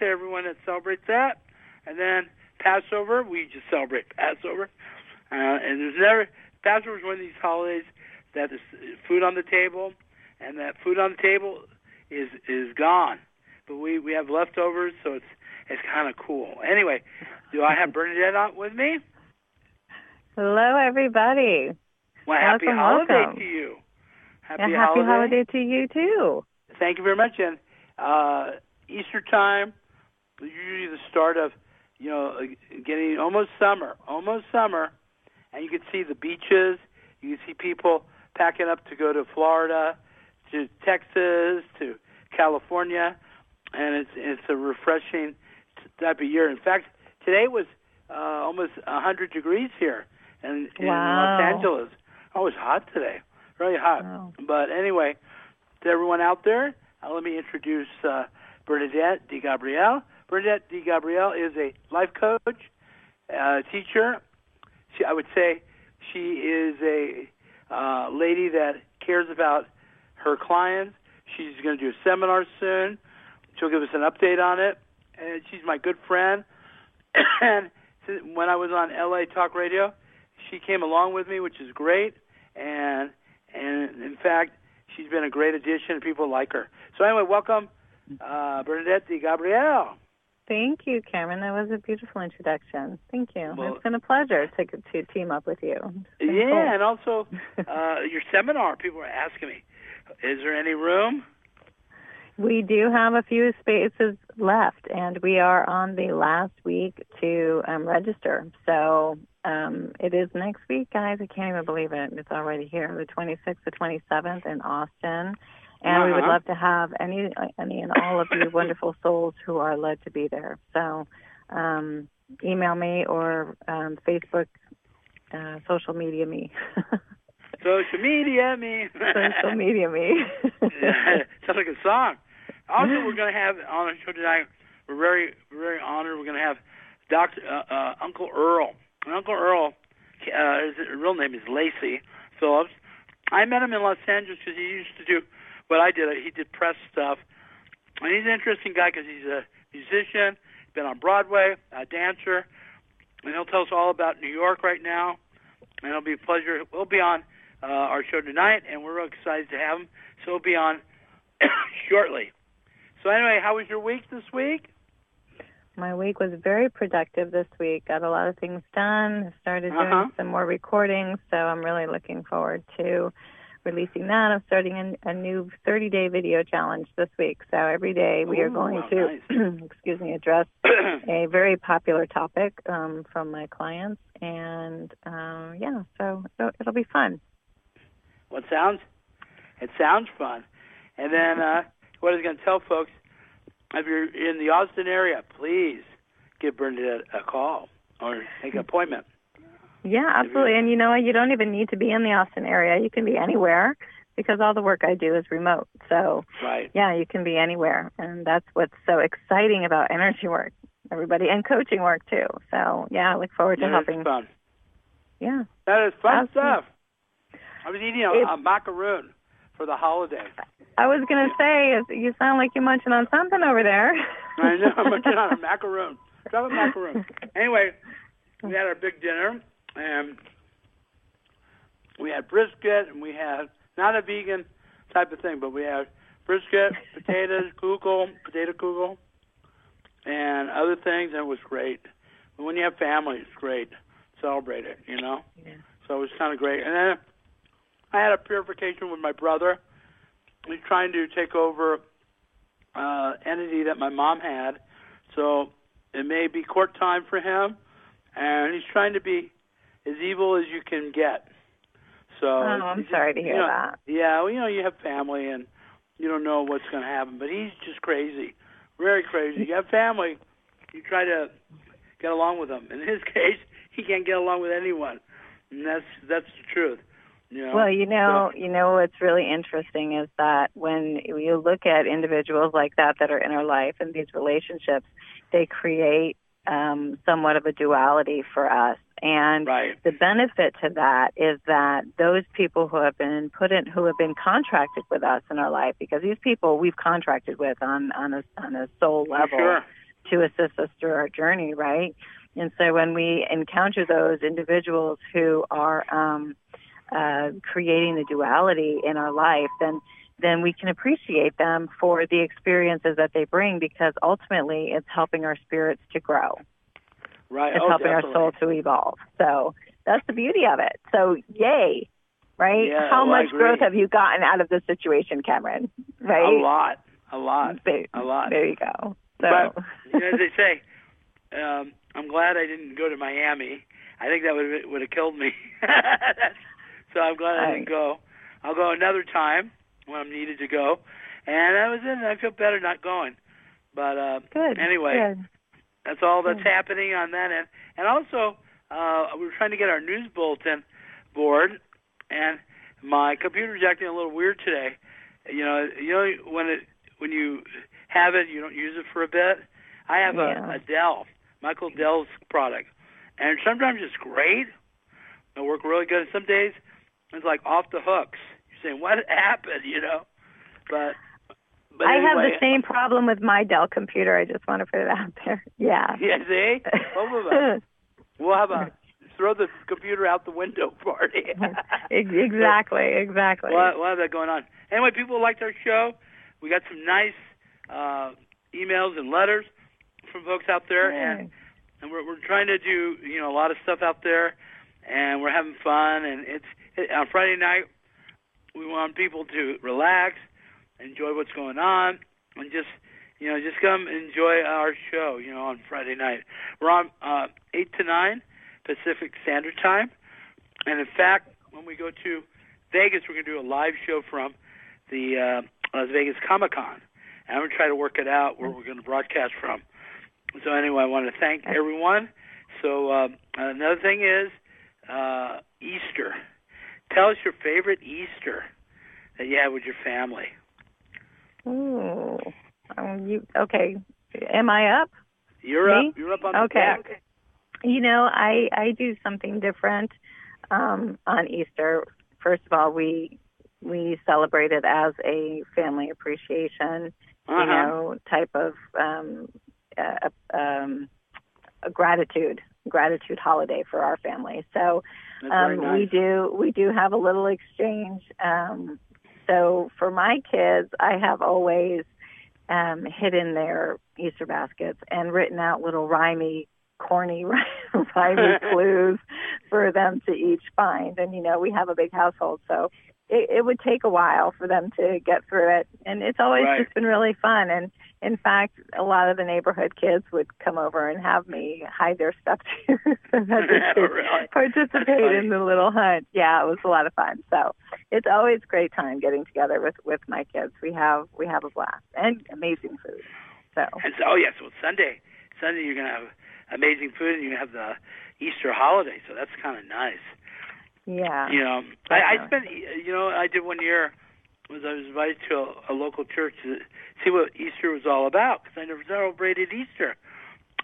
to everyone that celebrates that, and then Passover. We just celebrate Passover, uh, and there's never Passover is one of these holidays that there's food on the table, and that food on the table is is gone, but we we have leftovers, so it's it's kind of cool. Anyway, do I have Bernadette on with me? Hello, everybody. Well, happy Welcome, holiday welcome. to you. Happy, and happy holiday to you too. Thank you very much. And uh, Easter time, usually the start of, you know, uh, getting almost summer, almost summer, and you can see the beaches. You can see people packing up to go to Florida, to Texas, to California, and it's it's a refreshing type of year. In fact, today was uh, almost 100 degrees here in, in Wow. Los Angeles. Oh, it was hot today, really hot. Wow. But anyway, to everyone out there, uh, let me introduce uh, Bernadette Di Gabriele. Bernadette Di Gabriele is a life coach, uh, teacher. She, I would say she is a uh, lady that cares about her clients. She's going to do a seminar soon. She'll give us an update on it. And she's my good friend. and when I was on LA Talk Radio, she came along with me, which is great. And and in fact, she's been a great addition. People like her. So anyway, welcome, uh, Bernadette Di Gabriele. Thank you, Cameron. That was a beautiful introduction. Thank you. Well- it's been a pleasure to to team up with you. Yeah, cool. and also uh, your seminar. People are asking me, is there any room? We do have a few spaces left, and we are on the last week to um, register. So um, it is next week, guys. I can't even believe it. It's already here, the 26th the 27th in Austin. And we would Uh-huh. love to have any, any and all of you wonderful souls who are led to be there. So um, email me or um, Facebook, uh, social media me. Social media, me. social media me. Sounds like a song. Also, we're going to have on our show tonight. We're very, very honored. We're going to have Doctor uh, uh, Uncle Earl. And Uncle Earl, uh, his real name is Lacey Phillips. I met him in Los Angeles because he used to do what I did. He did press stuff, and he's an interesting guy because he's a musician, been on Broadway, a dancer, and he'll tell us all about New York right now. And it'll be a pleasure. We'll be on uh, our show tonight, and we're real excited to have him. So he'll be on shortly. So anyway, how was your week this week? My week was very productive this week. Got a lot of things done. Started doing Uh-huh. some more recordings, so I'm really looking forward to releasing that. I'm starting a, a new 30-day video challenge this week. So every day we are Ooh, going to, excuse me, address a very popular topic um, from my clients, and um, yeah, so it'll, it'll be fun. Well, it sounds it sounds fun. And then uh, what I was going to tell folks, if you're in the Austin area, please give Bernadette a call or make an appointment. Yeah, absolutely. And you know what? You don't even need to be in the Austin area. You can be anywhere because all the work I do is remote. So Right. yeah, you can be anywhere, and that's what's so exciting about energy work, everybody, and coaching work too. So yeah, I look forward to That is helping. fun. Yeah, That is fun Awesome. stuff. I was eating a, a macaroon for the holiday. I was gonna say you sound like you're munching on something over there. I know. I'm munching on a macaroon. Chocolate macaroon. Anyway, we had our big dinner, and we had brisket, and we had not a vegan type of thing, but we had brisket, potatoes, kugel, potato kugel, and other things, and it was great. But when you have family, it's great. Celebrate it, you know? Yeah. So it was kind of great. And then I had a purification with my brother. He's trying to take over uh, entity that my mom had. So it may be court time for him, and he's trying to be as evil as you can get. So Oh, I'm sorry to hear you know, that. Yeah, well, you know, you have family, and you don't know what's going to happen. But he's just crazy, very crazy. You have family, you try to get along with them. In his case, he can't get along with anyone, and that's that's the truth. You know? Well, you know, you know what's really interesting is that when you look at individuals like that that are in our life and these relationships, they create um, somewhat of a duality for us. And Right. the benefit to that is that those people who have been put in, who have been contracted with us in our life, because these people we've contracted with on on a on a soul level Sure. to assist us through our journey, right? And so when we encounter those individuals who are um, uh, creating the duality in our life, then then we can appreciate them for the experiences that they bring because ultimately it's helping our spirits to grow. Right. It's oh, helping definitely. our soul to evolve. So that's the beauty of it. So yay, right? Yeah, How well, much growth have you gotten out of this situation, Cameron? Right? A lot. A lot. There, A lot. there you go. So But you know, as they say, um, I'm glad I didn't go to Miami. I think that would would have killed me. so I'm glad I didn't go. I'll go another time when I'm needed to go. And that was and I feel better not going. But uh, good. anyway, good. that's all that's Good. happening on that end. And also, uh, we were trying to get our news bulletin board, and my computer's acting a little weird today. You know, you know when it when you have it, you don't use it for a bit. I have Yeah. a, a Dell, Michael Dell's product, and sometimes it's great. It'll work really good. And some days it's like off the hooks. Saying, "What happened?" You know, but. But I have the same problem with my Dell computer. I just want to put it out there. Yeah. Yeah, see, both of us. We'll have a throw the computer out the window party. Ex- exactly. Exactly. We'll, we'll have that going on. Anyway, people liked our show. We got some nice uh, emails and letters from folks out there, and and we're we're trying to do you know a lot of stuff out there, and we're having fun. And it's it, on Friday night. We want people to relax, enjoy what's going on, and just you know just come enjoy our show. You know on Friday night. We're on uh, eight to nine Pacific Standard Time, and in fact, when we go to Vegas, we're going to do a live show from the uh, Las Vegas Comic Con. And I'm going to try to work it out where we're going to broadcast from. So anyway, I want to thank everyone. So um, another thing is uh, Easter. Tell us your favorite Easter that you had with your family. Ooh. Um, you okay? Am I up? You're Me? up. You're up on the Okay. You know, I I do something different um, on Easter. First of all, we we celebrate it as a family appreciation, Uh-huh. you know, type of um, uh, um, a gratitude gratitude holiday for our family. So um, nice. we do we do have a little exchange. Um, so for my kids, I have always um, hidden their Easter baskets and written out little rhymy, corny rhymey clues for them to each find. And you know, we have a big household, so it, it would take a while for them to get through it. And it's always Right. just been really fun. And in fact, a lot of the neighborhood kids would come over and have me hide their stuff too, so that they could Really? participate in the little hunt. Yeah, it was a lot of fun. So it's always a great time getting together with with my kids. We have we have a blast and amazing food. So And so, oh yeah, so Sunday, Sunday you're gonna have amazing food, and you have the Easter holiday. So that's kind of nice. Yeah, You know, I, I spent. You know, I did one year. Was I was invited to a, a local church to see what Easter was all about because I never celebrated Easter,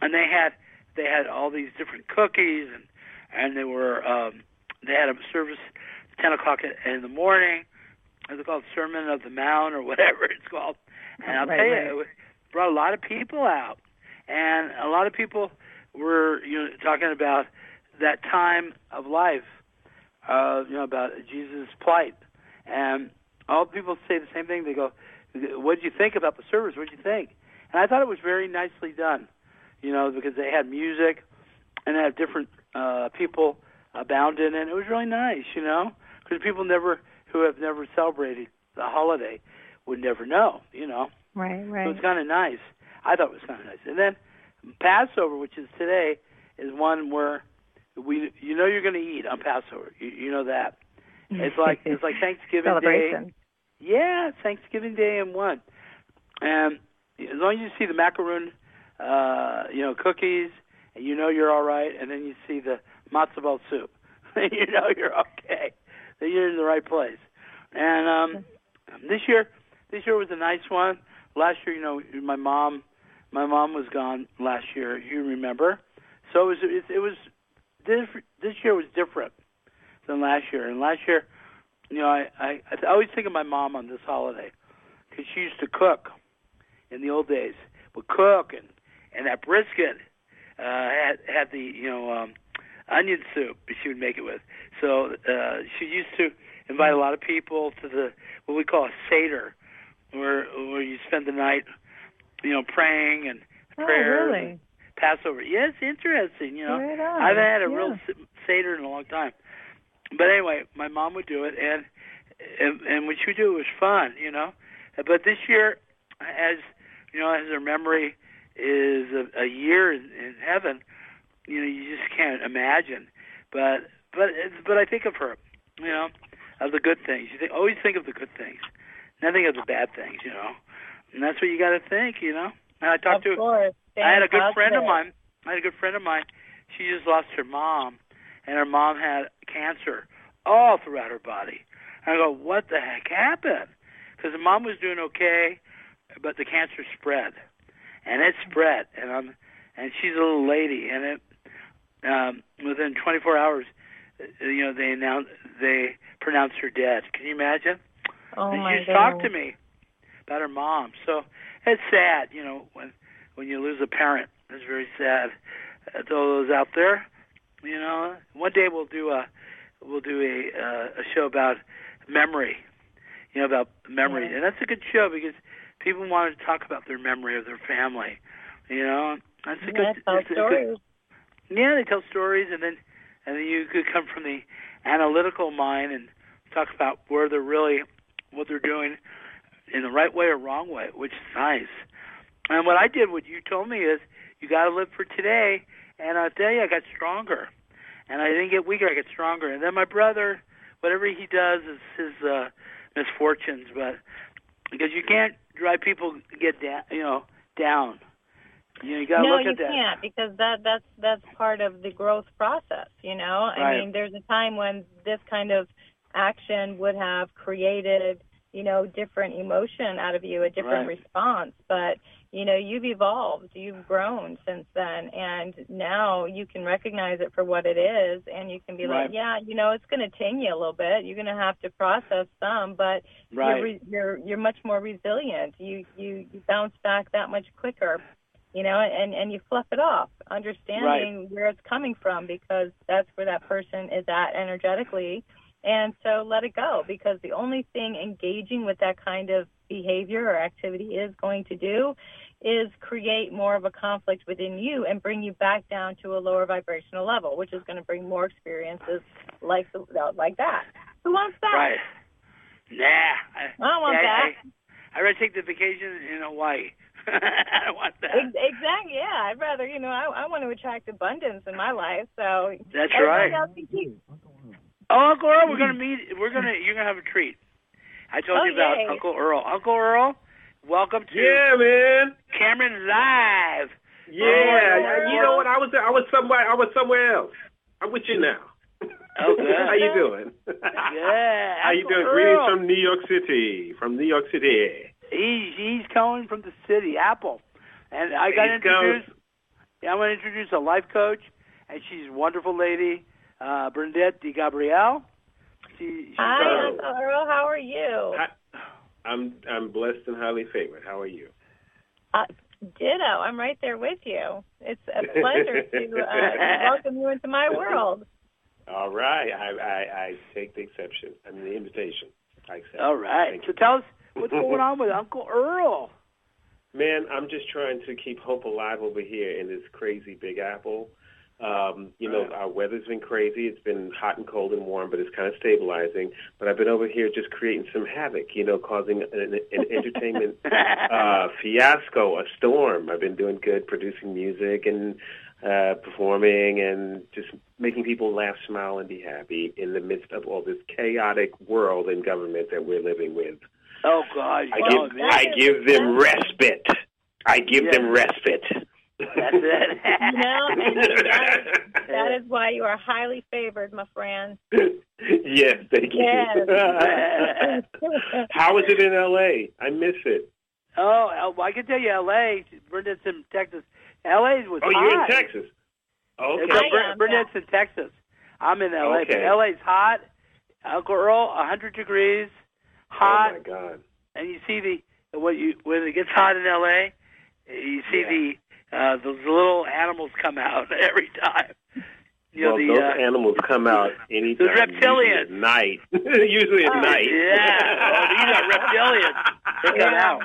and they had they had all these different cookies and and they were um, they had a service ten o'clock in the morning. It's called Sermon of the Mount or whatever it's called. And I'll Right, tell right. you, it brought a lot of people out, and a lot of people were you know talking about that time of life, uh, you know about Jesus' plight, and all people say the same thing. They go, "What did you think about the service? What did you think?" And I thought it was very nicely done, you know, because they had music and they had different uh, people abounding, and it was really nice, you know, because people never who have never celebrated the holiday would never know, you know. right, right. So it's kind of nice. I thought it was kind of nice. And then Passover, which is today, is one where we you know you're going to eat on Passover. You, you know that. It's like it's like Thanksgiving Day. Yeah, Thanksgiving Day in one. And as long as you see the macaroon, uh, you know, cookies, and you know you're all right, and then you see the matzo ball soup, you know you're okay. Then you're in the right place. And um, this year, this year was a nice one. Last year, you know, my mom, my mom was gone last year. You remember? So it was it, it was this this year was different than last year. And last year, you know, I I, I always think of my mom on this holiday because she used to cook in the old days. Would cook and and that brisket uh, had had the you know um, onion soup she would make it with. So uh, she used to invite a lot of people to the what we call a seder, where where you spend the night, you know, praying and Oh, really? and Passover. Yeah, it's interesting. You know, Right. I haven't had a Yeah. real s- seder in a long time. But anyway, my mom would do it, and and, and when she would do was fun. You know, but this year, as you know, as her memory is a, a year in, in heaven, you know, you just can't imagine. But but but I think of her, you know, of the good things. You think always think of the good things, nothing of the bad things. You know, and that's what you got to think. You know. And I talked of to course. I had a good friend of mine. I had a good friend of mine. She just lost her mom, and her mom had cancer all throughout her body. And I go, what the heck happened? Because the mom was doing okay, but the cancer spread, and it spread, and I'm, and she's a little lady, and it, um, within 24 hours, uh, you know, they announced they pronounced her dead. Can you imagine? Oh and my she just talked to me about her mom. So it's sad, you know, when when you lose a parent. It's very sad. Uh, to all those out there, you know, one day we'll do a we'll do a uh, a show about memory, you know, about memory, Yeah. and that's a good show because people want to talk about their memory of their family. You know, that's a Yeah, good. it's a good- yeah, they tell stories, and then and then you could come from the analytical mind and talk about where they're really what they're doing in the right way or wrong way, which is nice. And what I did, what you told me is, you got to live for today. And I'll tell you, I got stronger, and I didn't get weaker. I got stronger. And then my brother, whatever he does is his uh, misfortunes, but because you can't drive people get down, you know, down. You know, you got to no, look you at that. can't because that that's that's part of the growth process. You know, I mean, there's a time when this kind of action would have created, you know, different emotion out of you, a different Right. response. But you know, you've evolved, you've grown since then, and now you can recognize it for what it is, and you can be Right. like, yeah, you know, it's going to ting you a little bit. You're going to have to process some, but Right. you're re- you're you're much more resilient. You you you bounce back that much quicker, you know, and and you fluff it off, understanding where it's coming from because that's where that person is at energetically, and so let it go because the only thing engaging with that kind of behavior or activity is going to do is create more of a conflict within you and bring you back down to a lower vibrational level, which is going to bring more experiences like the, like that. Who wants that? Right. Nah. I, I don't want yeah, that. I, I'd rather take the vacation in Hawaii. I don't want that. Exactly. Yeah, I'd rather you know I I want to attract abundance in my life. So That's right. else can keep- Oh, Uncle Earl, we're gonna meet. We're gonna. You're gonna have a treat. I told Oh, you about yay. Uncle Earl. Uncle Earl, welcome to Yeah, man. Cameron Live. Yeah, Oh, you know what? I was I was somewhere I was somewhere else. I'm with you now. Oh, good. How you doing? Yeah. How you doing? Earl. Greetings from New York City. From New York City. He's he's coming from the city, Apple, and I got to East Coast. Yeah, I'm going to introduce a life coach, and she's a wonderful lady, uh, Bernadette Di Gabriele. She, she's Hi, Uncle Earl. How are you? I, I'm I'm blessed and highly favored. How are you? Uh, ditto. I'm right there with you. It's a pleasure to uh, welcome you into my world. All right. I I, I take the exception. I mean the invitation. I accept. All right. Thank So you. tell us what's going on with Uncle Earl. Man, I'm just trying to keep hope alive over here in this crazy Big Apple. Um, you know, our weather's been crazy. It's been hot and cold and warm, but it's kind of stabilizing. But I've been over here just creating some havoc, you know, causing an, an entertainment uh, fiasco, a storm. I've been doing good, producing music and uh, performing and just making people laugh, smile, and be happy in the midst of all this chaotic world and government that we're living with. oh God! I give. I give them respite. I give Yeah. them respite. That's it. You know, and that, that is why you are highly favored, my friend. yes, thank you. Yes. How is it in L.A.? I miss it. Oh, uh, I can tell you, L.A. Bernadette's in Texas. L.A. was Oh, hot. you're in Texas. Okay. No, I Ber- in Texas. I'm in L.A. But Okay. L.A.'s hot. Uncle Earl, 100 degrees, hot. Oh my God. and you see the when you when it gets hot in L.A. You see Yeah. The uh, those little animals come out every time. You know well, the those uh, animals come out anytime. reptilians. Usually at night. usually at Oh, night. yeah. Oh, these are reptilians. They come Yeah. out.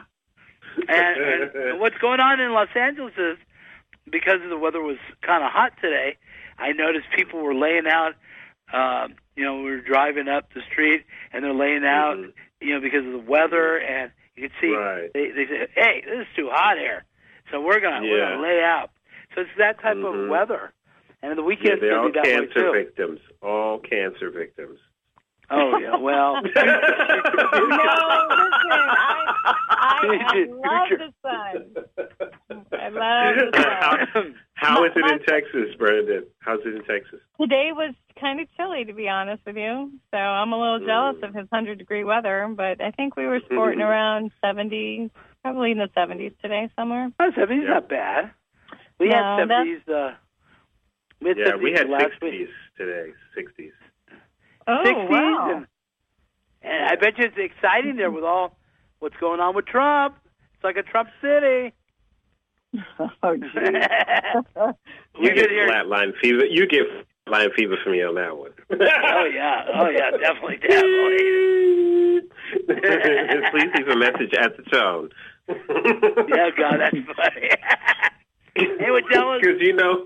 And, and what's going on in Los Angeles is because the weather was kind of hot today. I noticed people were laying out. Um, you know, we were driving up the street, and they're laying out. Mhm. You know, because of the weather, and you can see Right. they they say, "Hey, this is too hot here," so we're gonna we're gonna lay out. So it's that type Mhm. of weather, and the Yeah, weekend's they're gonna all be that way cancer victims. All cancer victims. Oh yeah, well. no, listen, I, I, I love the sun. I love the sun. How, how is it in Texas, Brendan? How's it in Texas? Today was kind of chilly, to be honest with you. So I'm a little jealous Mm. of his 100 degree weather, but I think we were sporting around 70, probably in the 70s today somewhere. Oh, 70's Yeah. not bad. We No, had 70s. Uh, we had Yeah, 70s we had 60s today. 60s. Oh, 60s, wow. and, and I bet you it's exciting there mm-hmm. with all what's going on with Trump. It's like a Trump city. oh, geez. You get could hear- flatline fever. You get flatline fever from me on that one. oh yeah, oh yeah, definitely, definitely. Please leave a message at the tone. Yeah, God, that's funny. hey, what tell? Because you know,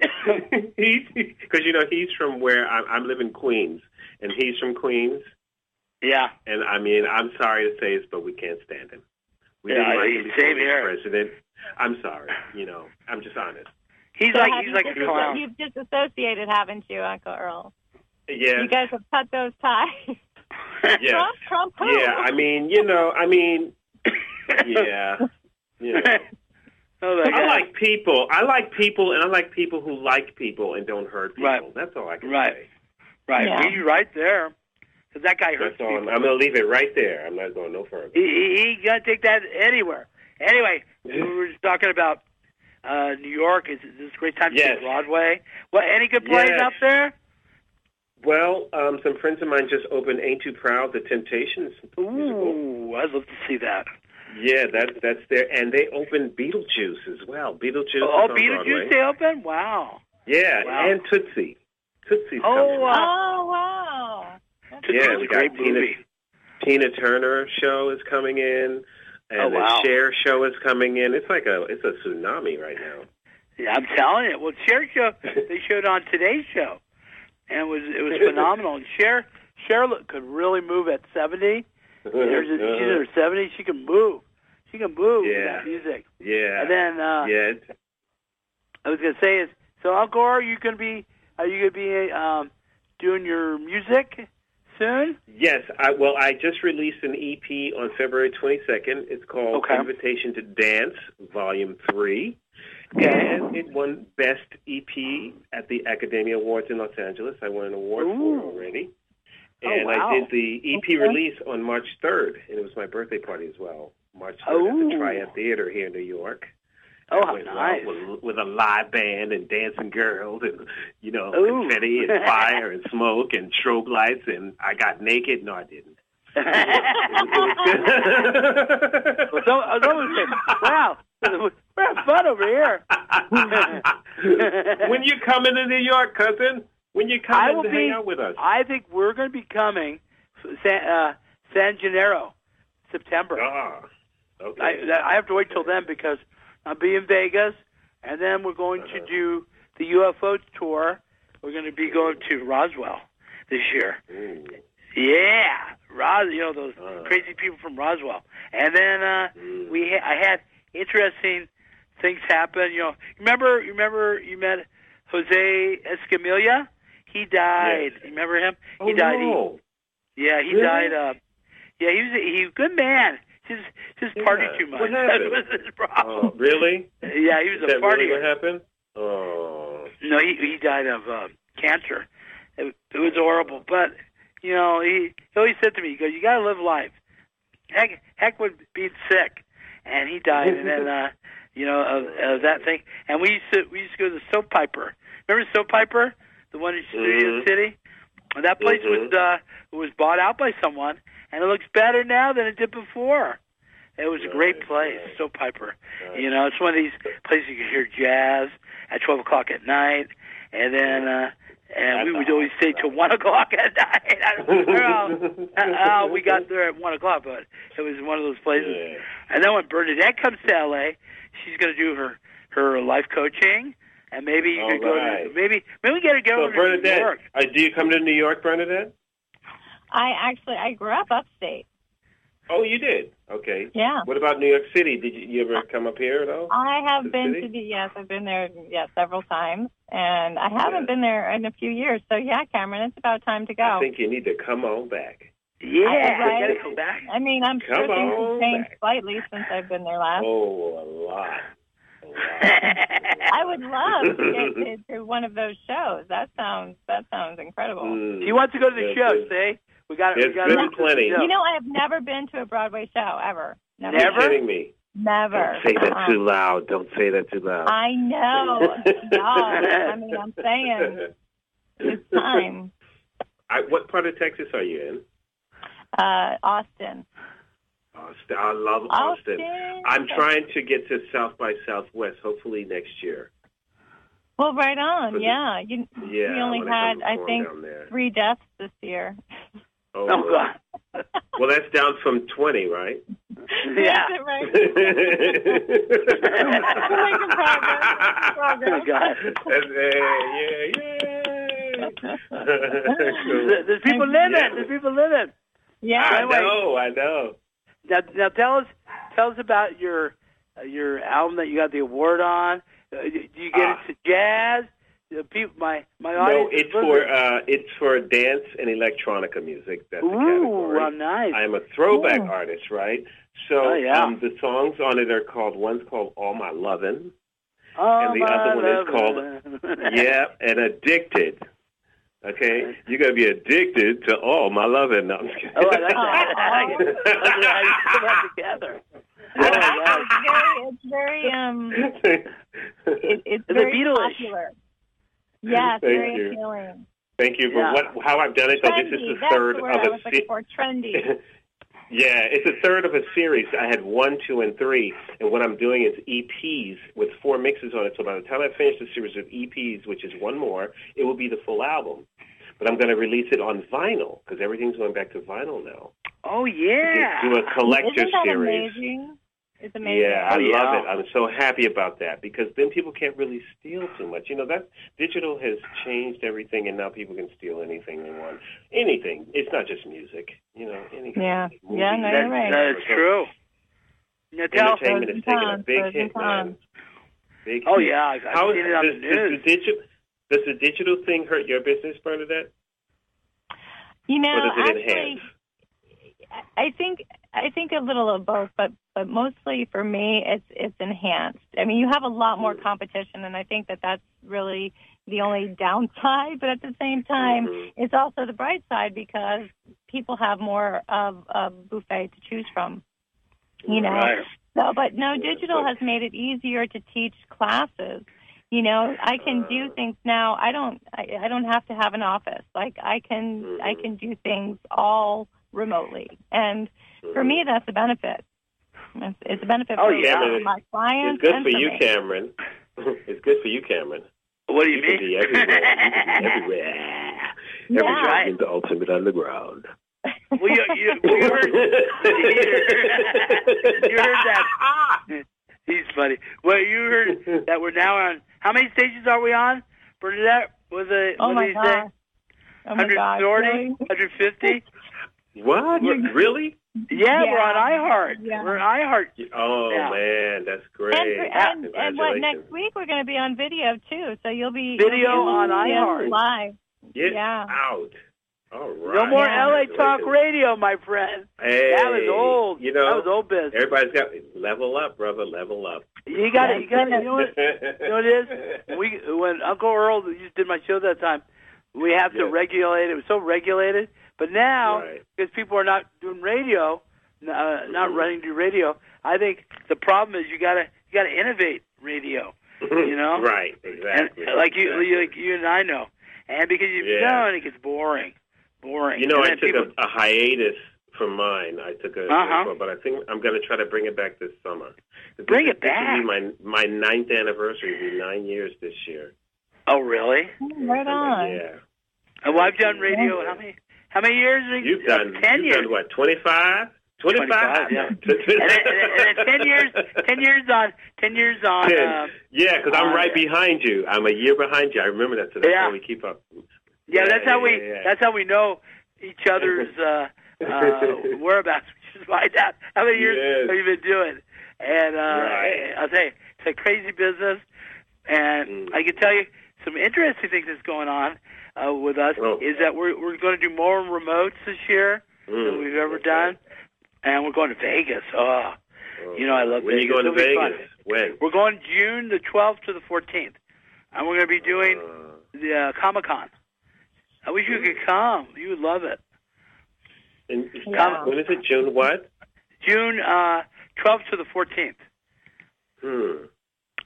he's because you know he's from where I'm, I'm living Queens, and he's from Queens. Yeah, And I mean, I'm sorry to say this, but we can't stand him. We Yeah, didn't like I- him before same he here. president. I'm sorry. You know, I'm just honest. he's So like he's you like a dis- clown. You've disassociated, haven't you, Uncle Earl? Yeah. You guys have cut those ties. Yes. Trump, Trump, who? Yeah. I mean, you know, I mean, yeah. You know. oh I like people. I like people, and I like people who like people and don't hurt people. Right. That's all I can Right. say. Right. Yeah. He's right there. Because that guy hurts That's all. I'm, people. I'm going to leave it right there. I'm not going no further. He, he, he got to take that anywhere. Anyway, we were just talking about uh, New York. Is this a great time to Yes. see Broadway? What? Any good plays Yes. out there? Well, um, some friends of mine just opened "Ain't Too Proud," the Temptations musical. Ooh, I'd love to see that. Yeah, that that's there, and they opened Beetlejuice as well. Beetlejuice. oh, is on Beetlejuice Broadway. stay open? Wow. Yeah, Wow. and Tootsie. Tootsie's Oh, coming. wow. Oh, wow. That's Tootsie's Yeah, a we great got Tina- movie. Tina Turner show is coming in, and Oh, wow. the Cher show is coming in. It's like a it's a tsunami right now. Yeah, I'm telling you. Well, Cher show they showed on today's show, and it was it was phenomenal. And Cher Cher could really move at 70. There's a, she's in her 70s. She can move. She can move with Yeah. that music. yeah, And then uh, yeah. I was gonna say is so Uncle, are you gonna be are you gonna be um, doing your music soon? Yes, I, well, I just released an EP on February 22nd. It's called Okay. Invitation to Dance, Volume 3. Okay. And it won Best EP at the Akademia Awards in Los Angeles. I won an award for it already. Oh, And wow. I did the EP Okay. release on March 3rd, and it was my birthday party as well. March 3rd at the Oh. Triad Theater here in New York. Oh, went well nice. With, with a live band and dancing girls and, you know, Ooh. confetti and fire and smoke and strobe lights, and I got naked. No, I didn't. well, some, uh, "Wow, we're having fun over here." when you come into New York, cousin, when you come I to be. hang out with us. I think we're going to be coming San, uh, San Gennaro, September. Ah, okay. I, I have to wait till then because I'll be in Vegas, and then we're going to do the UFO tour. We're going to be going to Roswell this year. Ooh. Yeah, Ros, you know those Uh. crazy people from Roswell. And then uh, Mm. we, ha- I had interesting things happen. You know, remember, you remember you met Jose Escamilla? He died. Yes. You remember him? Oh, he died. no. He, yeah, he Really? died. Uh, yeah, he was a, he was a good man. Just just Yeah. party too much. What That happened? was his Oh, problem. really? yeah, he was Is a that really what happened? Oh. No, he he died of uh, cancer. It, it was horrible, but you know, he, he always said to me, he goes, "You got to live life. Heck, heck with being sick." and he died, and then uh, you know of, of that thing. And we used to we used to go to the Soap Piper. Remember Soap Piper, the one in Studio Mhm. City? And that place was uh, was bought out by someone, and it looks better now than it did before. It was a great place, nice. Soap Piper. You know, it's one of these places you can hear jazz at twelve o'clock at night, and then uh, and we would always stay till one o'clock at night. Don't know how, how we got there at one o'clock, but it was one of those places. Yeah. And then when Bernadette comes to LA, she's going to do her her life coaching, and maybe you All could go to maybe maybe we got to go So to New Bernadette, York. uh, do you come to New York, Bernadette? I actually I grew up upstate. Oh, you did. Okay. Yeah. What about New York City? Did you, you ever come up here at all? I have The been city? to the yes, I've been there yeah several times, and I haven't Yeah. been there in a few years. So yeah, Cameron, it's about time to go. I think you need to come on back. Yeah, I- right. got to go back. I mean, I'm sure Come things on have changed back. slightly since I've been there last. Oh, a lot. A lot. I would love to get to, to one of those shows. That sounds that sounds incredible. Mm. He wants to go to the show. been- See, we got There's we got been plenty. You know, I have never been to a Broadway show ever. Never. Never? You're kidding me. Never. Don't say that Uh-uh. too loud. Don't say that too loud. I know. no, I mean, I'm saying it's time. I, what part of Texas are you in? Uh, Austin. Austin. I love Austin. Austin. I'm trying to get to South by Southwest, hopefully next year. Well, right on. Was it- Yeah. You, Yeah, we only had, I think, three deaths this year. Oh, Oh God. Well, that's down from 20, right? Yeah. Is right? Progress. Oh God. That's, hey, yeah, There- yeah. There's people living. There's people living. yeah. I Anyway. know, I know. Now, now tell us, tell us about your uh, your album that you got the award on. Uh, do you get Ah. into jazz? The people, my my No, audience. is it's for uh, it's for dance and electronica music. That's the Ooh, category. well, nice. I am a throwback Ooh. artist, right? So Oh, yeah. um, the songs on it are called one's called All My Lovin', oh, and the other one is called yeah, and Addicted. Okay, you gotta be addicted to All My Lovin'. No, I'm just kidding. Oh, I like that. I like it. I like how you put that together. Oh, yeah. it's very, it's very, um, it, it's It's very Beatles-ish. popular. Yes, Thank very you. appealing. Thank you. Yeah. What, how I've done it, though, this is the That's third the word of I a was looking se- for. Trendy. yeah, it's a third of a series. I had one, two, and three, and what I'm doing is EPs with four mixes on it. So by the time I finish the series of EPs, which is one more, it will be the full album. But I'm going to release it on vinyl because everything's going back to vinyl now. Oh yeah. Do a collector Isn't that series. amazing? It's amazing. Yeah, I yeah. love it. I'm so happy about that because then people can't really steal too much. You know, that digital has changed everything, and now people can steal anything they want. Anything. It's not just music. You know, anything. Yeah. Movies, Yeah, no, That, you're right. that is true. Now. Entertainment Pros is taking a big pros and hit, man. Big Oh hit. yeah, I've, I've How seen it on does, the does the digital does the digital thing hurt your business, Bernadette, You know, or does it actually, enhance? I think I think a little of both, but but mostly for me, it's it's enhanced. I mean, you have a lot more competition, and I think that that's really the only downside. But at the same time, Mhm. it's also the bright side because people have more of a buffet to choose from. You know, Right. so but no, digital has made it easier to teach classes. You know, I can do Uh. things now. I don't. I, I don't have to have an office. Like I can. I Mhm. can do things all remotely, and for me, that's a benefit. It's, it's a benefit Oh, for yeah. for my clients. It's good and for you, me. Cameron. it's good for you, Cameron. What do you, You can mean? be everywhere. You can be everywhere. Yeah. Everywhere Right. in the ultimate underground. well, you, you, well, you heard, you heard that. He's funny. Well, you heard that we're now on. How many stations are we on? Bernadette was it? Oh what my did he say? god! Oh my god! 140, really? 150. What? Really? Yeah, Yeah. we're on iHeart. Yeah. We're on iHeart. Oh Yeah. man, that's great! And, and, and what next week we're going to be on video too, so you'll be Video you'll be on able to iHeart. live. Get Yeah. out! All right. No more Yeah. LA Talk Radio, my friend. Hey, that was old. You know, that was old business. everybody's got level up, brother. Level up. You got it. You got it. You know what? You know what it is? We when Uncle Earl used did my show that time, we have to Yes. regulate. It was so regulated, but now Right. because people are not doing radio, uh, not running to radio. I think the problem is you gotta you gotta innovate radio. You know, right? Exactly. And, like you, exactly. like you and I know, and because you Yeah. don't, it gets boring, boring. You know, and I took people, a, a hiatus from mine. I took a, Uh-huh. but I think I'm going to try to bring it back this summer. This Bring is- it This back. will be my my ninth anniversary. It'll be nine years this year. oh really? Right on. Yeah. Uh, Well, I've done radio. How many? How many years? have you- You've done. Uh, ten you've years. done what? Twenty five. Twenty 25, yeah. and, and, and ten years, ten years on, ten years on. Ten. Uh, yeah, because I'm on- right behind you. I'm a year behind you. I remember that. So that's Yeah. how we keep up. yeah, that's how we. yeah, yeah. That's how we know each other's uh, uh, whereabouts. We just find out how many years Yes. have you been doing. And uh, Right. I'll tell you, it's a crazy business, and Mm. I can tell you some interesting things that's going on uh, with us. Oh. Is that we're we're going to do more remotes this year than Mm. we've ever done, and we're going to Vegas. Oh. Oh. You know, I love When Vegas. you going to It'll. Vegas? When? We're going June the 12th to the 14th, and we're going to be doing Uh, the uh, Comic Con. I wish you could come. You would love it. and, Yeah. When is it? June what? June uh, 12th to the 14th. Hmm.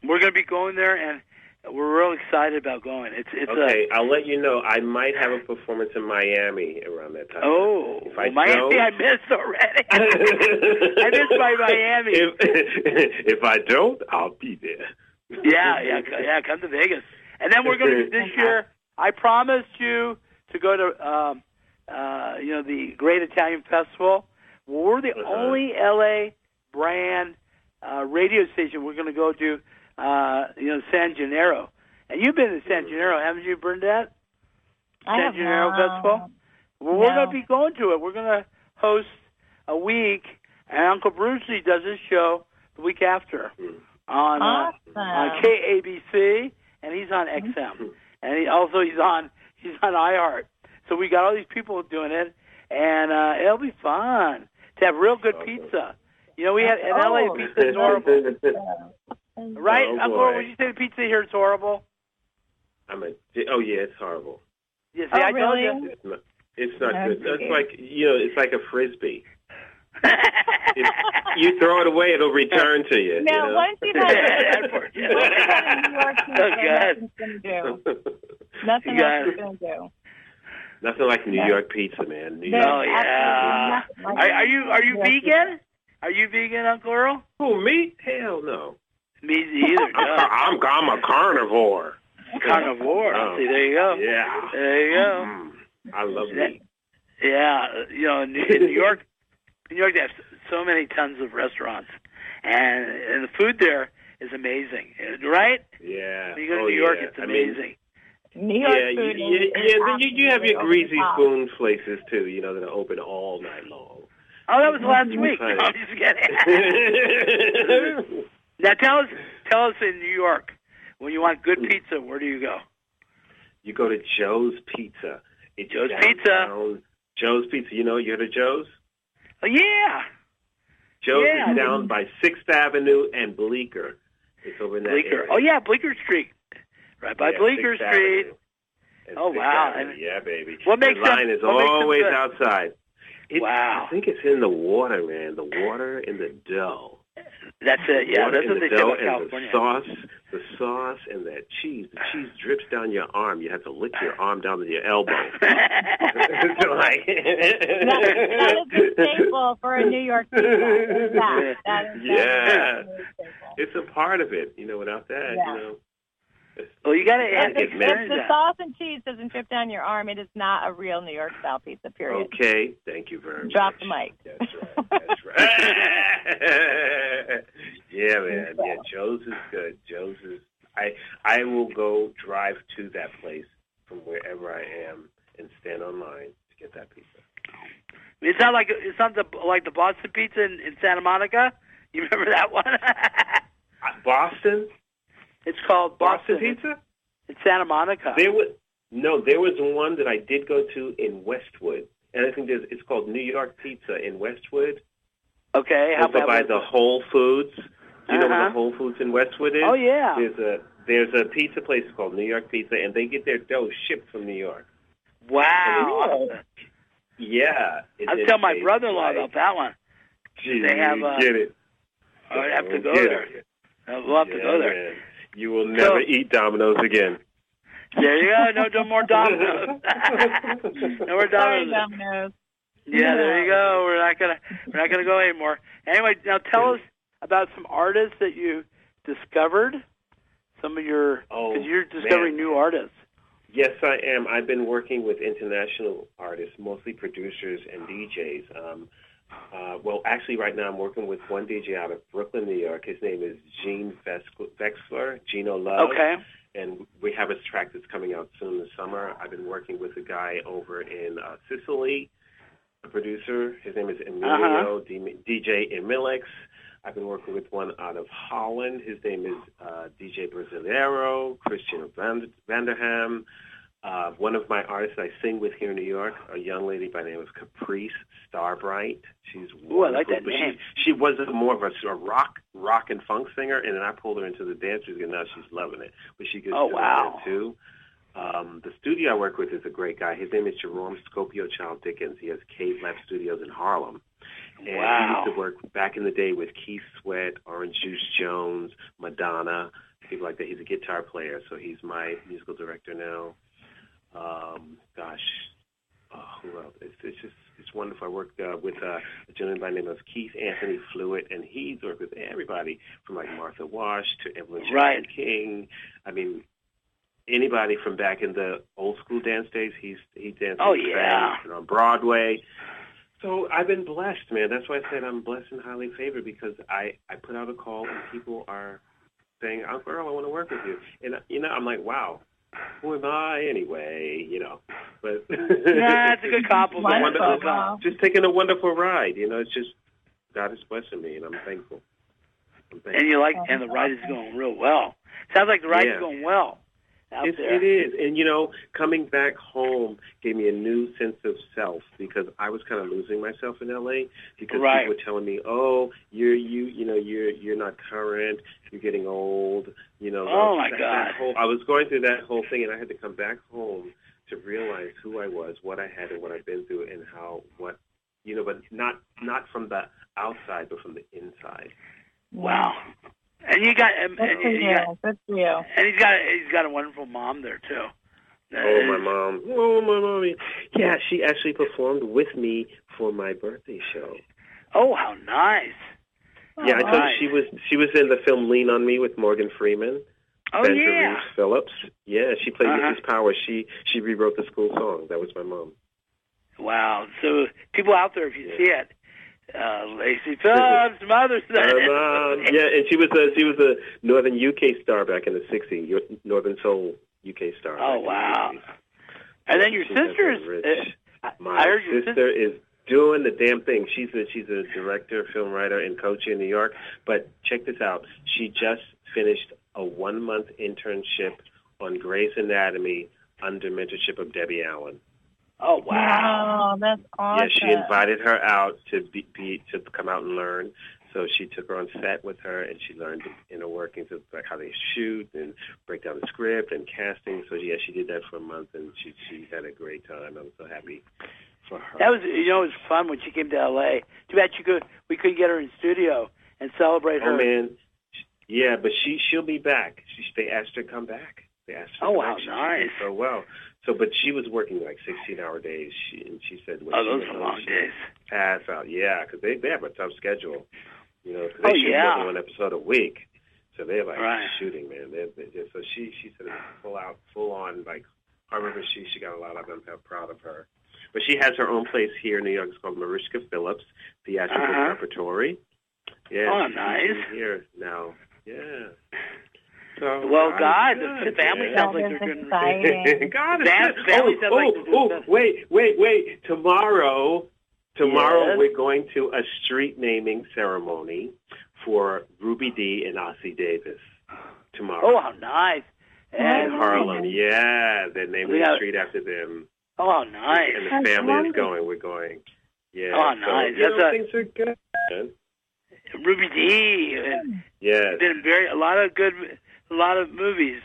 We're going to be going there, and we're real excited about going. It's it's Okay, I'll let you know. I might have a performance in Miami around that time. oh If I Miami don't- I missed already. I missed my Miami. If, if I don't, I'll be there. yeah, yeah, yeah. Come to Vegas, and then we're going to this year. I promised you to go to um, uh, you know the Great Italian Festival. We're the Uh-huh. only LA brand uh, radio station. We're going to go to uh, you know San Gennaro, and you've been to San. Gennaro, haven't you, Bernadette? I San have Gennaro not. Festival. Well, we're going to be going to it. We're going to host a week, and Uncle Brucey does his show the week after on uh, Awesome. on KABC, and he's on XM, and he also he's on he's on iHeart. So we got all these people doing it, and uh, it'll be fun to have real good pizza. You know, we had in LA pizza is horrible, right? Oh, Uncle, boy. would you say the pizza here is horrible? I'm a. Oh yeah, it's horrible. Yeah, see, Oh, I really? told you. It's not. It's not good. Okay. It's like you know. It's like a frisbee. If you throw it away, it'll return to you. Now, you know? once you've had Yeah, once yeah. you've had a New York pizza, Oh, God. nothing's gonna do. Nothing You else is gonna do. Nothing like New Yeah. York pizza, man. New There's Oh, yeah. like Are, are you are you vegan? Are you vegan, Uncle Earl? Who me? Hell no. Me either. I'm, No. I'm, I'm a carnivore. Carnivore. Oh. See, there you go. Yeah. There you go. Mm. I love Yeah. meat. Yeah, you know, in, in New York, New York, they have so many tons of restaurants, and and the food there is amazing, right? Yeah. When you go to oh, New York, yeah. it's I mean, amazing. New York yeah, food yeah, is, yeah, is then you, you have your greasy over the top. spoon places too. You know that are open all night long. oh, that was last week. Funny. No, I'm just kidding. Now tell us, tell us in New York, when you want good pizza, where do you go? you go to Joe's Pizza. It's Joe's downtown. Joe's Pizza. You know, you're of Joe's? Oh yeah, Joe's Yeah. is down by Sixth Avenue and Bleecker. It's over in that Bleecker. area. Oh yeah, Bleecker Street, right by Yeah, Bleecker Street. Oh, wow. Avenue. Yeah, baby. what makes the line them- is what makes them always outside. It's, Wow. I think it's in the water, man. The water in the dough. That's it. Yeah, water that's in what the they say dough about and California. the sauce, the sauce and that cheese. The cheese drips down your arm. You have to lick your arm down to your elbow. It's like- That, that is a staple for a New York pizza. That. That is Yeah. definitely a it's a part of it. You know, without that, Yeah. you know. It's- well, you got to Yeah, If, get if, the sauce and cheese doesn't drip down your arm, it is not a real New York style pizza. Period. Okay, thank you very Drop much. Drop the mic. That's right. That's right. yeah, man. Yeah, Joe's is good. Joe's is. I I will go drive to that place from wherever I am and stand online to get that pizza. It's not like it's not the like the Boston Pizza in, in Santa Monica. You remember that one? Uh, Boston, it's called Boston Boston, pizza. in Santa Monica. There was no. There was one that I did go to in Westwood, and I think there's. It's called New York Pizza in Westwood. okay, how about by the Whole Foods. Do you know where Uh-huh. the Whole Foods in Westwood is? Oh yeah. There's a there's a pizza place called New York Pizza, and they get their dough shipped from New York. Wow. Yeah, I'll It- tell my brother-in-law I- about that one. Gee, They have, uh, get it. I would have to go get there. Uh, We'll have to go there. man. You will never So- eat Domino's again. There you go. No, no more Domino's. no more Sorry, Domino's. Domino's. Yeah, there you go. We're not gonna we're not gonna go anymore. Anyway, now tell us about some artists that you discovered. Some of your Oh, because you're discovering man. new artists. Yes, I am. I've been working with international artists, mostly producers and DJs. Um, uh, well, actually, right now I'm working with one DJ out of Brooklyn, New York. His name is Gene Vex- Vexler, Gino Love. Okay. And we have a track that's coming out soon this summer. I've been working with a guy over in uh, Sicily, a producer. His name is Emilio D- DJ Emilix. I've been working with one out of Holland. His name is uh, DJ Brasileiro, Christian Van- Vanderham. Uh, one of my artists I sing with here in New York, a young lady by the name of Caprice Starbright. She's Ooh, I like that name. She, she was a, more of a, a rock, rock and funk singer, and then I pulled her into the dance music, and now she's loving it. But she gets Oh, wow. too. Um, the studio I work with is a great guy. His name is Jerome Scopio Child Dickens. He has Cave Lab Studios in Harlem. And Wow. he used to work back in the day with Keith Sweat, Oran Juice Jones, Madonna, people like that. He's a guitar player, so he's my musical director now. Um, gosh, oh, who else? It's, it's just it's wonderful. I worked uh, with uh, a gentleman by the name of Keith Anthony Fluid, and he's worked with everybody from like Martha Wash to Evelyn Jackson Right. King. I mean, anybody from back in the old school dance days. He's he danced Oh, yeah. And on Broadway. So I've been blessed, man. That's why I said I'm blessed and highly favored because I I put out a call and people are saying, "Uncle Earl, I want to work with you," and you know I'm like, "Wow, who am I anyway?" You know, but Nah, it's a good compliment. Wonderful. It's a just taking a wonderful ride. You know, it's just God is blessing me, and I'm thankful. I'm thankful. And you like, and the ride is going real well. Sounds like the ride Yeah. is going well out It, there. it is, and you know, coming back home gave me a new sense of self because I was kind of losing myself in LA because Right. people were telling me, "Oh, you're you, you know, you're you're not current, you're getting old," you know. Oh, my that, God. That whole, I was going through that whole thing, and I had to come back home to realize who I was, what I had, and what I've been through, and how what you know, but not not from the outside, but from the inside. Wow. And you got, and, Good and, for you you. got, Good for you. and he's got, he's got a wonderful mom there too. Oh, my mom. Oh, my mommy. Yeah, she actually performed with me for my birthday show. Oh, how nice. Yeah, I told you nice. she was she was in the film Lean on Me with Morgan Freeman, Oh Sandra yeah. Reeves Phillips. Yeah, she played Uh-huh. Mrs. Power. She she rewrote the school song. That was my mom. Wow. So people out there, if you see it, uh, Lacey Phillips, Mother's. My mom. Yeah, and she was a she was a Northern UK star back in the '60s. Yo- Northern Soul UK star. Oh, in the wow. And then your She sister's. Uh, My your sister is doing the damn thing. She's a she's a director, film writer, and coach in New York. But check this out. She just finished a one month internship on Grey's Anatomy under mentorship of Debbie Allen. Oh wow. Wow, that's awesome. Yeah, she invited her out to be, be to come out and learn. So she took her on set with her, and she learned the inner workings of like how they shoot and break down the script and casting. So yeah, she did that for a month, and she she had a great time. I'm so happy for her. That was you know it was fun when she came to L.A. Too bad she could we couldn't get her in studio and celebrate oh, her. Oh man, yeah, but she she'll be back. She they asked her to come back. They asked her. Oh, to wow, back. She nice. did so well. So, but she was working like sixteen hour days. She and she said when Oh, those are long days. Pass out, yeah, because they they have a tough schedule. You know, 'cause they Oh, shoot yeah. more than one episode a week. So they're like Right. shooting, man. They're, they're just, so she she said it was full out, full on. Like I remember she she got a lot of them. I'm proud of her. But she has her own place here in New York. It's called Mariska Phillips Theatrical Uh-huh. Repertory. Yeah, Oh, nice. here now. Yeah. So Well, God, God, the family man. sounds like they're is good. exciting. God is Fam- good. family oh, sounds like oh, oh, wait, wait, wait. Tomorrow, tomorrow Yes. we're going to a street naming ceremony for Ruby Dee and Ossie Davis. Tomorrow. Oh, how nice. in And, Harlem. Yeah, they're naming Yeah. the street after them. oh, how nice. And the That's family is going. We're going. Yeah. Oh, so, nice. You know, a- things are good. Ruby Dee. And Yes. been very a lot of good, a lot of movies.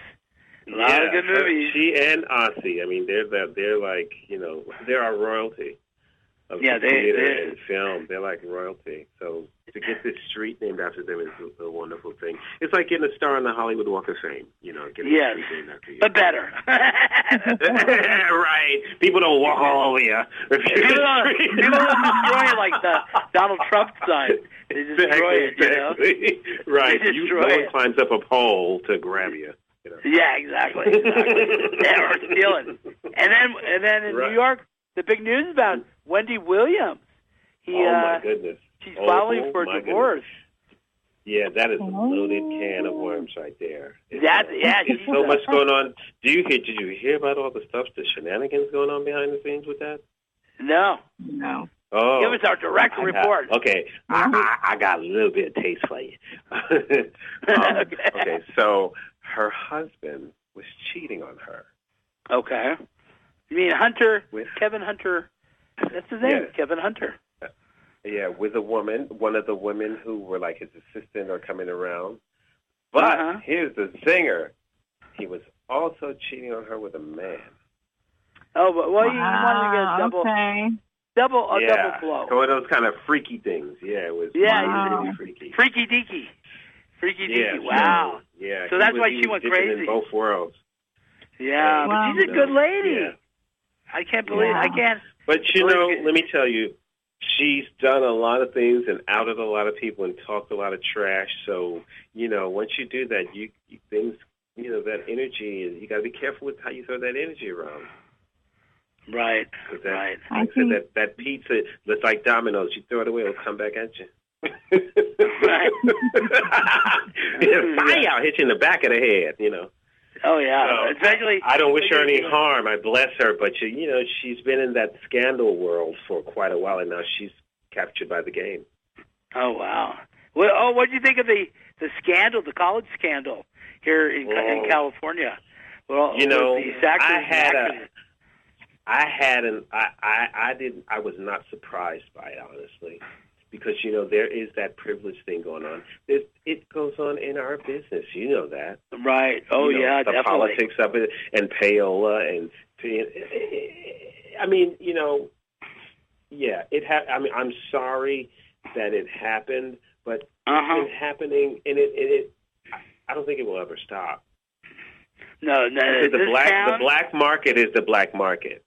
A lot yeah, of good her- movies. She and Ossie. I mean, they're the, they're like you know they're our royalty. Of Yeah, the they- theater they- and film. They're like royalty. So to get this street named after them is a, a wonderful thing. It's like getting a star on the Hollywood Walk of Fame. You know, getting Yes. a street named after you. but better. right. People don't walk all over you. people don't, people don't destroy it like the Donald Trump sign. They destroy it, you know. Right. You, no one climbs up a pole to grab you. you know. Yeah, exactly. exactly. yeah, or stealing. And then, and then in Right. New York, the big news about Wendy Williams. He, oh my uh, goodness. she's Oh, filing oh for my divorce. Yeah, that is a loaded can of worms right there. It's, That- uh, yeah, there's so much going on. Do you hear? Did you hear about all the stuff, the shenanigans going on behind the scenes with that? No, No. Oh, give us our direct I got- report. okay, I, I, I got a little bit of taste for you. Um, Okay. okay, so her husband was cheating on her Okay. You mean Hunter? with Kevin Hunter. That's his name. Yeah. Kevin Hunter. yeah with a woman, one of the women who were like his assistant or coming around. But Uh-huh. here's the zinger: he was also cheating on her with a man. Oh, but well, you, you wow, wanted to get a double, Okay. double, a yeah, double blow. So one of those kind of freaky things. Yeah, it was. Yeah, Wow. really freaky. Freaky deaky. Freaky Yeah, deaky. Wow. so- yeah. So that's was- why she went crazy. in both worlds. Yeah, Wow. but she's a good lady. Yeah. I can't believe. Yeah. I can't. But you Believe know, let me tell you, she's done a lot of things and outed a lot of people and talked a lot of trash. So you know, once you do that, you, you things, you know, that energy is. You got to be careful with how you throw that energy around. Right. 'Cause that, Right. I I said, think- that that pizza looks like dominoes. You throw it away, it'll come back at you. Right. yeah, fire hit you in the back of the head. You know. Oh yeah. So, Especially. I don't wish her any harm. I bless her, but you, you know, she's been in that scandal world for quite a while, and now she's captured by the game. Oh wow. Well, oh, what do you think of the the scandal, the college scandal here in, in Oh. California? Well, You know, with these actors I had a-. I had an I, I I didn't I was not surprised by it honestly, because you know there is that privilege thing going on. It it goes on in our business, you know that. right. Oh You know, yeah, the definitely. politics of it and payola and I mean you know, yeah, it ha- I mean I'm sorry that it happened, but Uh huh. it's been happening and it and it I don't think it will ever stop. No, no. The black town, the black market is the black market.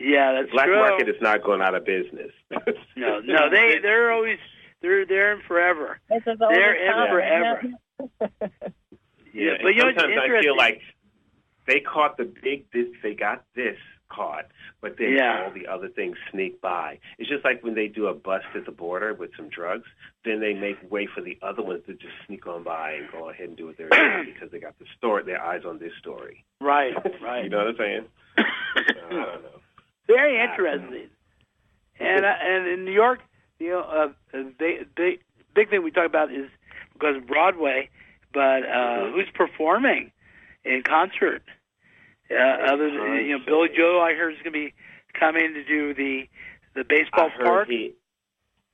Yeah, that's The black true. market is not going out of business. no, no. They they're always they're there in forever. They're in overcome. forever. Yeah, but you know, sometimes I feel like they caught the big this, they got this caught, but then Yeah. all the other things sneak by. It's just like when they do a bust at the border with some drugs, then they make way for the other ones to just sneak on by and go ahead and do what they're doing because they got the story, their eyes on this story. Right, right. you know what I'm saying? I don't know. Very interesting. And uh, and in New York, you know, uh, the big, big big thing we talk about is because of Broadway, but uh, Mhm. who's performing in concert? Uh, other than you know, Billy Joel, I heard is going to be coming to do the the baseball I park. he.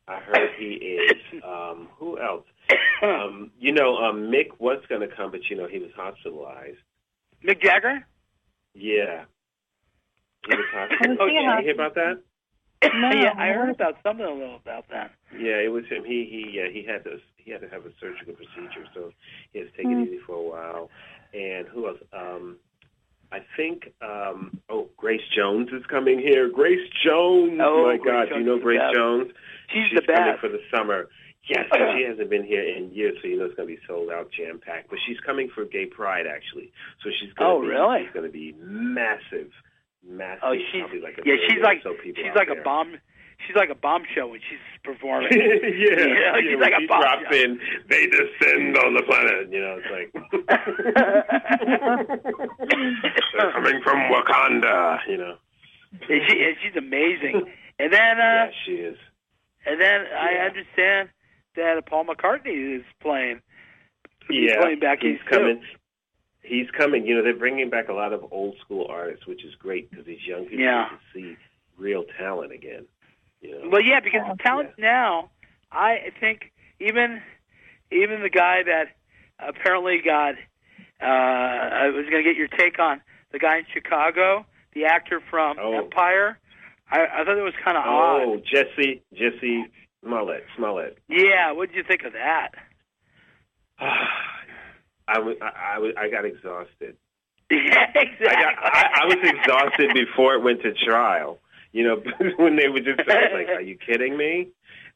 I heard he is. Um, who else? Um, you know, um, Mick was going to come, but you know he was hospitalized. Mick Jagger. Yeah. He was hospitalized. Oh, Did you hear about that? yeah, I heard about something a little about that. Yeah, it was him. He he yeah, he had to he had to have a surgical procedure, so he had to take Hmm. it easy for a while. And who else? Um, I think um, oh Grace Jones is coming here. Grace Jones. Oh, my Grace God, do you know Grace best. Jones? She's, She's the coming best. for the summer. Yes, she hasn't been here in years, so you know it's going to be sold out, jam packed. But she's coming for Gay Pride actually, so she's going Oh, to be, really? She's going to be massive, massive. Oh, she's like a yeah, she's like so she's like there. a bomb. She's like a bombshell when she's performing. yeah, You know, yeah, she's like a she bomb drops shot. in, they descend on the planet. You know, it's like they're coming from Wakanda. You know, And she and she's amazing. And then uh yeah, she is. and then I understand that Paul McCartney is playing. He's Yeah, playing back he's coming. Too. He's coming. You know, they're bringing back a lot of old school artists, which is great because these young people Yeah. get to see real talent again. You know, Well, yeah, because the talent now, I think even even the guy that apparently got uh I was going to get your take on the guy in Chicago, the actor from Oh. Empire. I, I thought it was kind of Oh, odd. Oh, Jesse, Jussie Smollett, Smollett. Yeah, what did you think of that? I was, I, I was, I got exhausted. Yeah, exactly. I got, I, I was exhausted before it went to trial. You know, when they would just I was like, "Are you kidding me?"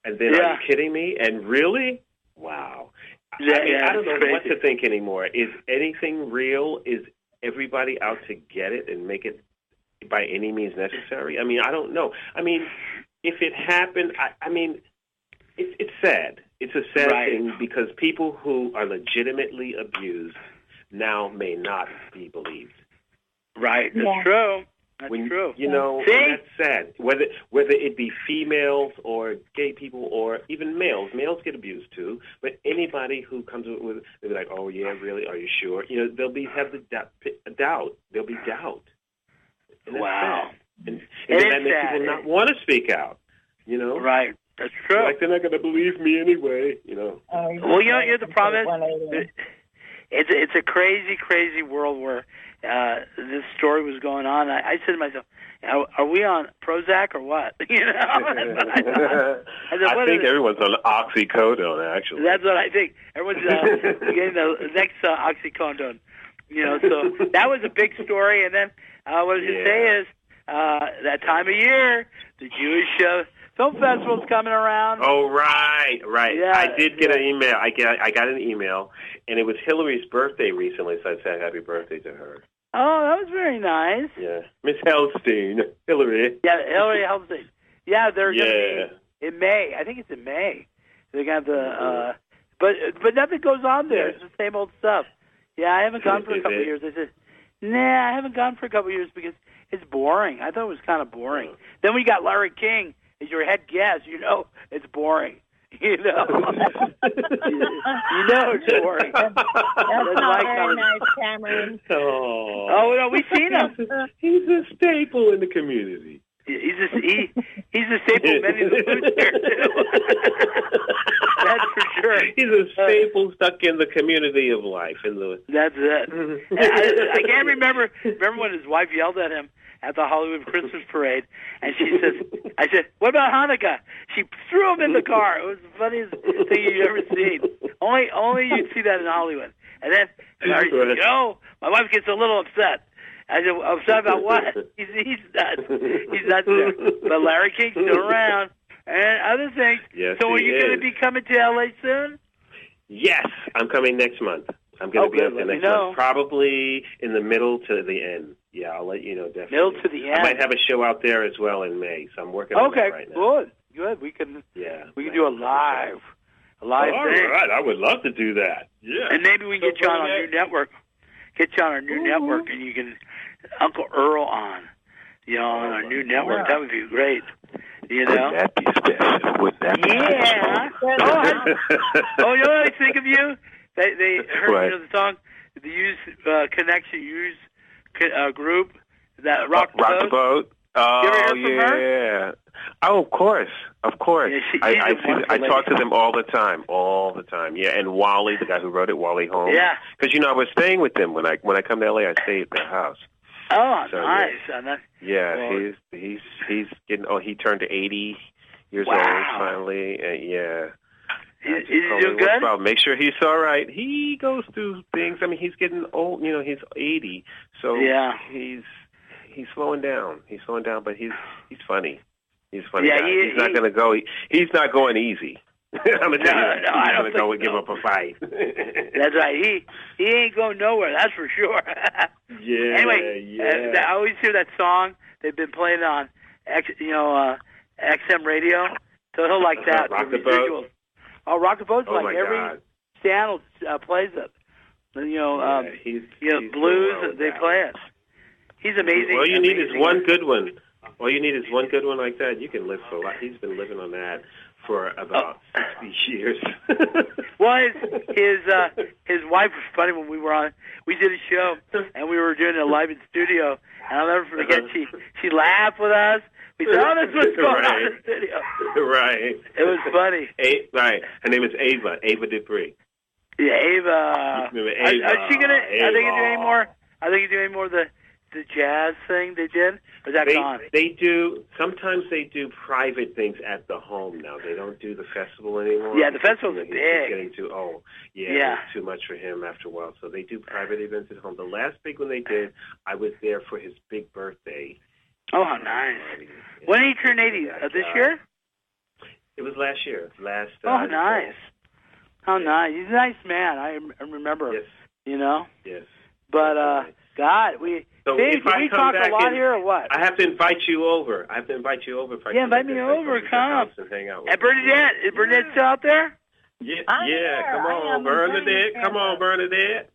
And then, "Are you kidding me?" And really, wow. Yeah, I mean, yeah, I don't know it's what to think anymore. Is anything real? Is everybody out to get it and make it by any means necessary? I mean, I don't know. I mean, if it happened, I, I mean, it's it's sad. It's a sad Right. thing because people who are legitimately abused now may not be believed. Right, that's Yeah. true. That's when, true. You know, See? that's sad. Whether whether it be females or gay people or even males, males get abused too. But anybody who comes with, with they'll be like, "Oh yeah, really? Are you sure?" You know, they'll be have the doubt. doubt. There'll be doubt. And Wow. sad. And, and then is that makes sad. people not want to speak out. You know, Right, that's true. like they're not going to believe me anyway. You know. Oh, Well, you know, you know the problem is, it's it's a crazy, crazy world where uh, this story was going on. I, I said to myself, are, "Are we on Prozac or what?" You know, I thought. I said, I think everyone's on oxycodone. Actually, That's what I think. Everyone's uh, getting the next uh, oxycodone. You know, so that was a big story. And then uh, what I was going to say is uh, that time of year, the Jewish uh, film festival's coming around. Oh right, right. Yeah, I did get yeah. an email. I get I got an email, and it was Hilary's birthday recently, so I said happy birthday to her. Oh, that was very nice. Yeah, Miss Helstein, Hilary. Yeah, Hilary Helstein. Yeah, they're Yeah. going to be in May. I think it's in May. To have the, uh, but but nothing goes on there. It's the same old stuff. Yeah, I haven't gone for a couple of years. I said, nah, I haven't gone for a couple of years because it's boring. I thought it was kind of boring. Oh. Then we got Larry King as your head guess, You know, it's boring. You know, you know it's boring. That's That's not my very kind nice, Cameron. Oh, Oh no, we've seen him. He's a staple in the community. He's a he, he's a staple of many of the foods here too. That's for sure. He's a staple stuck in the community of life. In the That's it. I, I can't remember. Remember when his wife yelled at him at the Hollywood Christmas parade, and she says, "I said, what about Hanukkah?" She threw him in the car. It was the funniest thing you've ever seen. Only, only you'd see that in Hollywood. And then, said, you know, my wife gets a little upset. I said, upset about what? He's, he's nuts. He's not there. But Larry King's still around. And other things. Yes, so are you going to be coming to LA soon? Yes, I'm coming next month. I'm going Oh, to be good. up there next know. month, probably in the middle to the end. Yeah, I'll let you know definitely. Middle to the end. I might have a show out there as well in May, so I'm working on Okay, that right now. Okay, good. Good. We can Yeah, we can do a live a live All thing. right, I would love to do that. Yeah, And maybe we can get you on our new network. Get you on our new Ooh. network and you can Uncle Earl on. You know, on oh, our new network. That would be great. You know? Wouldn't that be special? Wouldn't that be Yeah. special? Oh, I- oh, you know what I think of you? They they heard What? you know the song, the Hues uh, Connection Hues uh, group that rock the Rock the boat. boat. Oh You ever heard from yeah. Oh, of course, of course. Yeah, she- I I, see, I talk to them all the time, all the time. Yeah, and Wally, the guy who wrote it, Wally Holmes. Yeah. Because you know I was staying with them when I when I come to LA. I stay at their house. Oh, So, nice. And that, Yeah, Well- he's he's he's getting. Oh, he turned to eighty years Wow. old finally. And yeah. Is, is just he doing good? about? Make sure he's all right. He goes through things. I mean, he's getting old. You know, he's eighty, so Yeah. he's he's slowing down. He's slowing down, but he's he's funny. He's funny. Yeah, guy. he- he's not going to go. He, he's not going easy. I'm gonna tell you No, that. no, I don't gonna go think and give up a fight. That's right. He he ain't going nowhere. That's for sure. yeah. anyway, yeah. uh, I always hear that song. They've been playing on, X, you know, uh, XM radio. So he'll like that. Rock the the Boat? Oh, Rock Boat's oh like every God. channel uh, plays it. And, You know, Yeah, um, he's, you know, he's blues. they play it. He's amazing. All you need is one good one. All you need is one good one like that. You can live for a lot. He's been living on that for about Oh. sixty years. Well, his his uh, his wife was funny when we were on. We did a show and we were doing it live in studio. And I'll never forget. She she laughed with us. We said, "Oh, that's what's going on in the studio." right. It was funny. A- right. Her name is Ava. Ava Dupree. Yeah, Ava. Remember Ava, are she gonna? Are they gonna do any more? Are they gonna do any more of the the jazz thing they did? Or is that They gone? they do sometimes they do private things at the home now. They don't do the festival anymore. Yeah, the festival's He's big. He's Getting too old. yeah, Yeah. too much for him after a while. So they do private events at home. The last big one they did, I was there for his big birthday. Oh, how nice. party. When did he turn 80? Uh, this year? It was last year. Last. Uh, Oh, nice. How nice. He's a nice man. I, I remember. Yes. You know? Yes. But, uh, God, we. So Dave, if did I we come talk a lot and- here or what? I have to invite you over. I have to invite you over. If I Yeah, come invite me over, to come. house and hang out. with And you. Bernadette, is Bernadette still out there? Yeah, I'm yeah. here. Come on, am Bernadette. very Come on, Bernadette.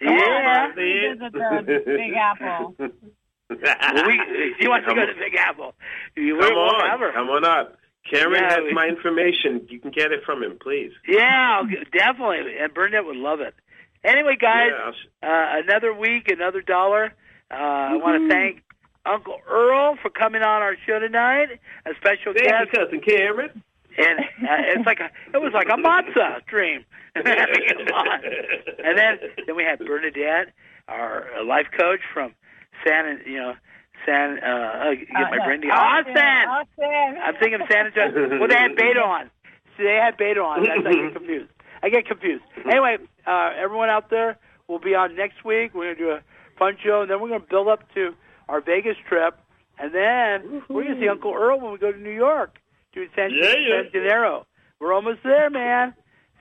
Yeah. Come visit the Big Apple. Well, we, he wants to go to Big Apple. Come on, come on up. Cameron Yeah, has we- my information. You can get it from him, please. Yeah, definitely. And Bernadette would love it. Anyway, guys, Yeah, uh, another week, another dollar. Uh, I want Mm-hmm. to thank Uncle Earl for coming on our show tonight. A special Thank guest, you, cousin Cameron. and uh, it's like a, it was like a matzah dream. having him on. And then then we had Bernadette, our life coach from San, you know, San. Uh, uh, get my brain together. Austin. Austin. I'm thinking of San Antonio. Well, they had beta on. See, they had beta on. That's I get confused. I get confused. Anyway, uh, everyone out there will be on next week. We're gonna do a fun show, and then we're gonna build up to our Vegas trip, and then we're gonna see Uncle Earl when we go to New York, to San, Yeah, yeah. San Gennaro. We're almost there, man.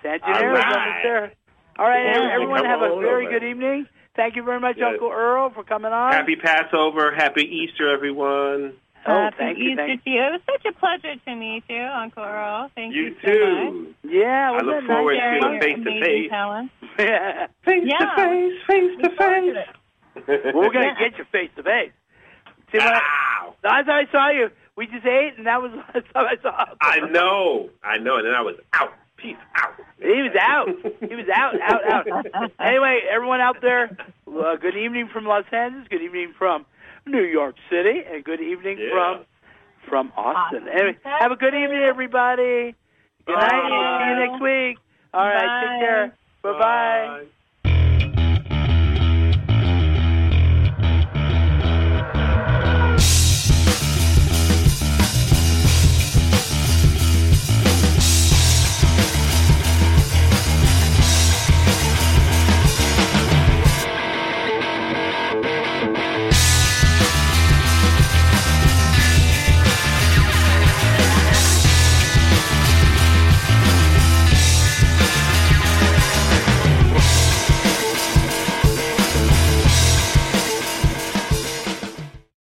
San Gennaro's right. almost there. All right, Yeah. everyone, have a very over. good evening. Thank you very much, Yes. Uncle Earl, for coming on. Happy Passover. Happy Easter, everyone. oh, Happy thank you, Easter thank to you. It was such a pleasure to meet you, Uncle Earl. Thank you, You so much. too. Yeah, I look that forward nice? to the face-to-face. amazing. Yeah. Face Yeah. to face, face to face. Well, we're gonna get you face to face. See, when I, Ow. last time I saw you, we just ate, and that was the last time I saw. Him. I know, I know, and then I was out. Peace out. He was out. He was out, out, out. Anyway, everyone out there, uh, good evening from Los Angeles. Good evening from New York City, and good evening Yeah. from from Austin. Austin, Anyway, have a good evening, everybody. Good night. See you next week. All right, Bye. take care. Bye bye. Bye.